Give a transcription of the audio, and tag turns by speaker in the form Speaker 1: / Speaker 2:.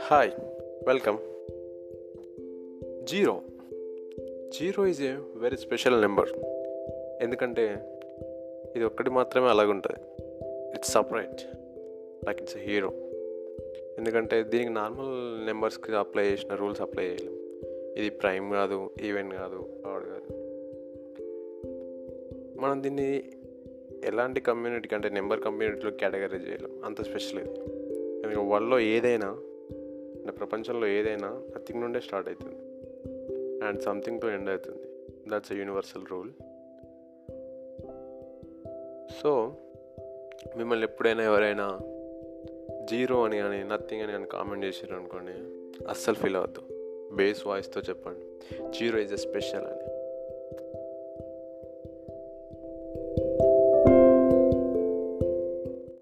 Speaker 1: Hi welcome zero zero is a very special number ఎందుకంటే ఇది ఒక్కటి మాత్రమే అలాగుంటుంది. It's separate like it's hero ఎందుకంటే దీనికి నార్మల్ నెంబర్స్కి అప్లై చేసిన రూల్స్ అప్లై చేయలేం. ఇది ప్రైమ్ కాదు ఈవెంట్ కాదు ఆడ్ కాదు. మనం దీన్ని ఎలాంటి కమ్యూనిటీకి అంటే నెంబర్ కమ్యూనిటీలో కేటగరీ చేయలేం. అంత స్పెషల్ ఇది. ఎందుకంటే వరల్డ్లో ఏదైనా అంటే ప్రపంచంలో ఏదైనా నథింగ్ నుండే స్టార్ట్ అవుతుంది. అండ్ సంథింగ్తో ఎండ్ అవుతుంది. That's a universal rule so మిమ్మల్ని ఎప్పుడైనా ఎవరైనా జీరో అని కానీ నథింగ్ అని అని కామెంట్ చేసారు అనుకోండి అస్సలు ఫీల్ అవ్వద్దు. బేస్ వాయిస్తో చెప్పండి. జీరో ఈజ్ ఎ స్పెషల్ అని.